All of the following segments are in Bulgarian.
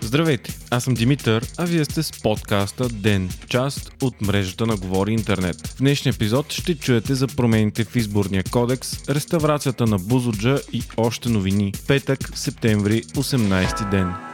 Здравейте, аз съм Димитър, а вие сте с подкаста ДЕН, част от мрежата на Говори Интернет. В днешния епизод ще чуете за промените в изборния кодекс, реставрацията на Бузоджа и още новини. Петък, септември, 18 ден.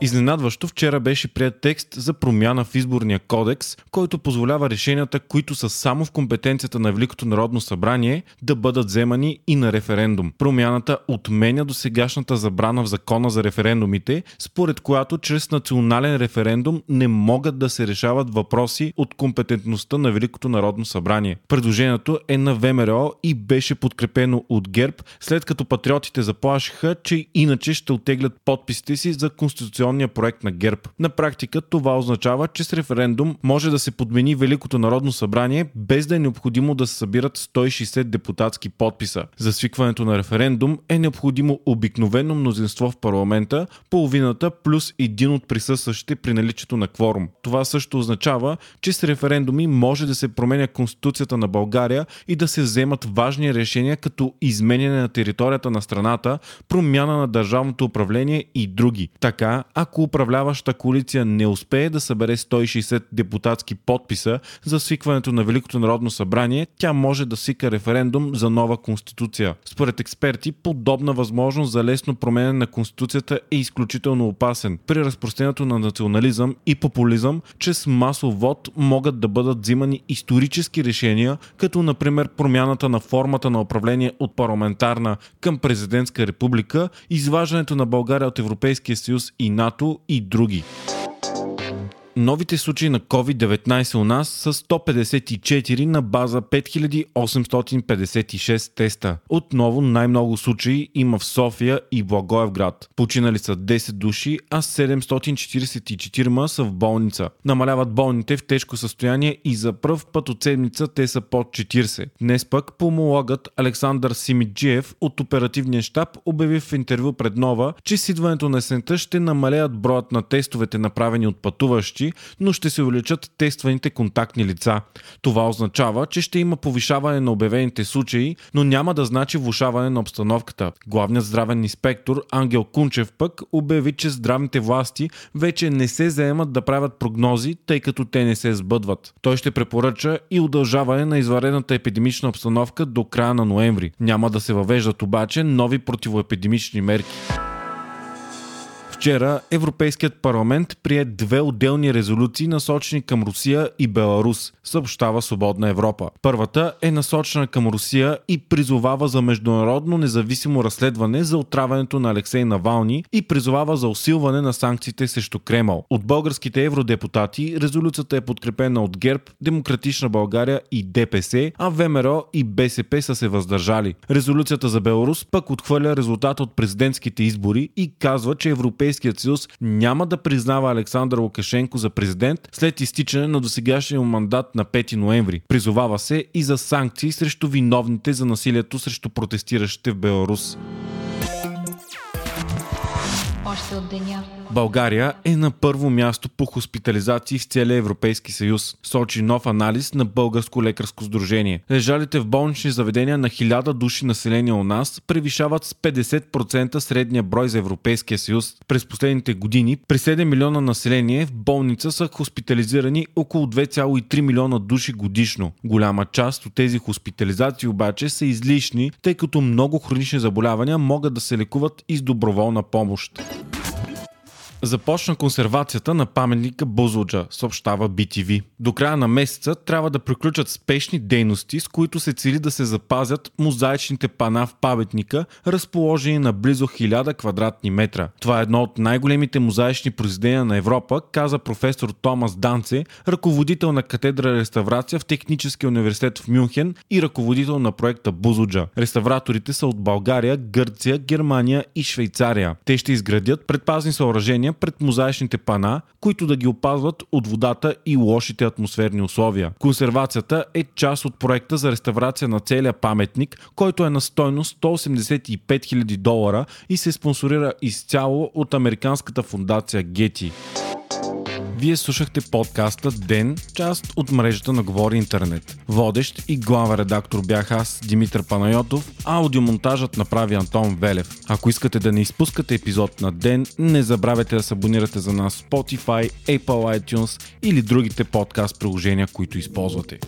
Изненадващо вчера беше прият текст за промяна в изборния кодекс, който позволява решенията, които са само в компетенцията на Великото народно събрание, да бъдат вземани и на референдум. Промяната отменя до сегашната забрана в закона за референдумите, според която чрез национален референдум не могат да се решават въпроси от компетентността на Великото народно събрание. Предложението е на ВМРО и беше подкрепено от ГЕРБ, след като патриотите заплашиха, че иначе ще оттеглят подписите си за конституционно конституционния проект на ГЕРБ. На практика това означава, че с референдум може да се подмени Великото народно събрание без да е необходимо да се събират 160 депутатски подписа. За свикването на референдум е необходимо обикновено мнозинство в парламента, половината плюс един от присъстващите при наличието на кворум. Това също означава, че с референдуми може да се променя Конституцията на България и да се вземат важни решения като изменяне на територията на страната, промяна на държавното управление и други. Така, ако управляваща коалиция не успее да събере 160 депутатски подписа за свикването на Великото народно събрание, тя може да свика референдум за нова конституция. Според експерти, подобна възможност за лесно промене на конституцията е изключително опасен. При разпространението на национализъм и популизъм, чрез масов вод могат да бъдат взимани исторически решения, като например промяната на формата на управление от парламентарна към президентска република, изваждането на България от Европейския съюз и НАТО НАТО и други. Новите случаи на COVID-19 у нас са 154 на база 5856 теста. Отново най-много случаи има в София и Благоевград. Починали са 10 души, а 744 са в болница. Намаляват болните в тежко състояние и за пръв път от седмица те са под 40. Днес пък помологът Александър Симиджиев от оперативния щаб обяви в интервю пред Нова, че с идването на есента ще намалеят броят на тестовете направени от пътуващи но ще се увеличат тестваните контактни лица. Това означава, че ще има повишаване на обявените случаи, но няма да значи влушаване на обстановката. Главният здравен инспектор Ангел Кунчев пък обяви, че здравните власти вече не се заемат да правят прогнози, тъй като те не се сбъдват. Той ще препоръча и удължаване на изварената епидемична обстановка до края на ноември. Няма да се въвеждат обаче нови противоепидемични мерки. Вчера Европейският парламент прие две отделни резолюции, насочени към Русия и Беларус, съобщава Свободна Европа. Първата е насочена към Русия и призовава за международно независимо разследване за отравянето на Алексей Навални и призовава за усилване на санкциите срещу Кремъл. От българските евродепутати резолюцията е подкрепена от ГЕРБ, Демократична България и ДПС, а ВМРО и БСП са се въздържали. Резолюцията за Беларус пък отхвърля резултата от президентските избори и казва, че Европейският Европейският съюз няма да признава Александър Лукашенко за президент след изтичане на досегашния мандат на 5 ноември. Призовава се и за санкции срещу виновните за насилието срещу протестиращите в Беларус. Още от деня България е на първо място по хоспитализации в целия Европейски съюз, сочи нов анализ на Българско лекарско сдружение. Лежалите в болнични заведения на 1000 души население у нас превишават с 50% средния брой за Европейския съюз. През последните години при 7 милиона население в болница са хоспитализирани около 2,3 милиона души годишно. Голяма част от тези хоспитализации обаче са излишни, тъй като много хронични заболявания могат да се лекуват и с доброволна помощ. Започна консервацията на паметника Бузлджа, съобщава BTV. До края на месеца трябва да приключат спешни дейности, с които се цели да се запазят мозаичните пана в паметника, разположени на близо 1000 квадратни метра. Това е едно от най-големите мозаични произведения на Европа, каза професор Томас Данце, ръководител на катедра реставрация в Техническия университет в Мюнхен и ръководител на проекта Бузлджа. Реставраторите са от България, Гърция, Германия и Швейцария. Те ще изградят предпазни съоръжения ограждения пред мозаичните пана, които да ги опазват от водата и лошите атмосферни условия. Консервацията е част от проекта за реставрация на целия паметник, който е на стойност 185 000 долара и се спонсорира изцяло от американската фундация Getty. Вие слушахте подкаста Ден, част от мрежата на Говори Интернет. Водещ и главен редактор бях аз, Димитър Панайотов, аудиомонтажът направи Антон Велев. Ако искате да не изпускате епизод на Ден, не забравяйте да се абонирате за нас в Spotify, Apple iTunes или другите подкаст приложения, които използвате.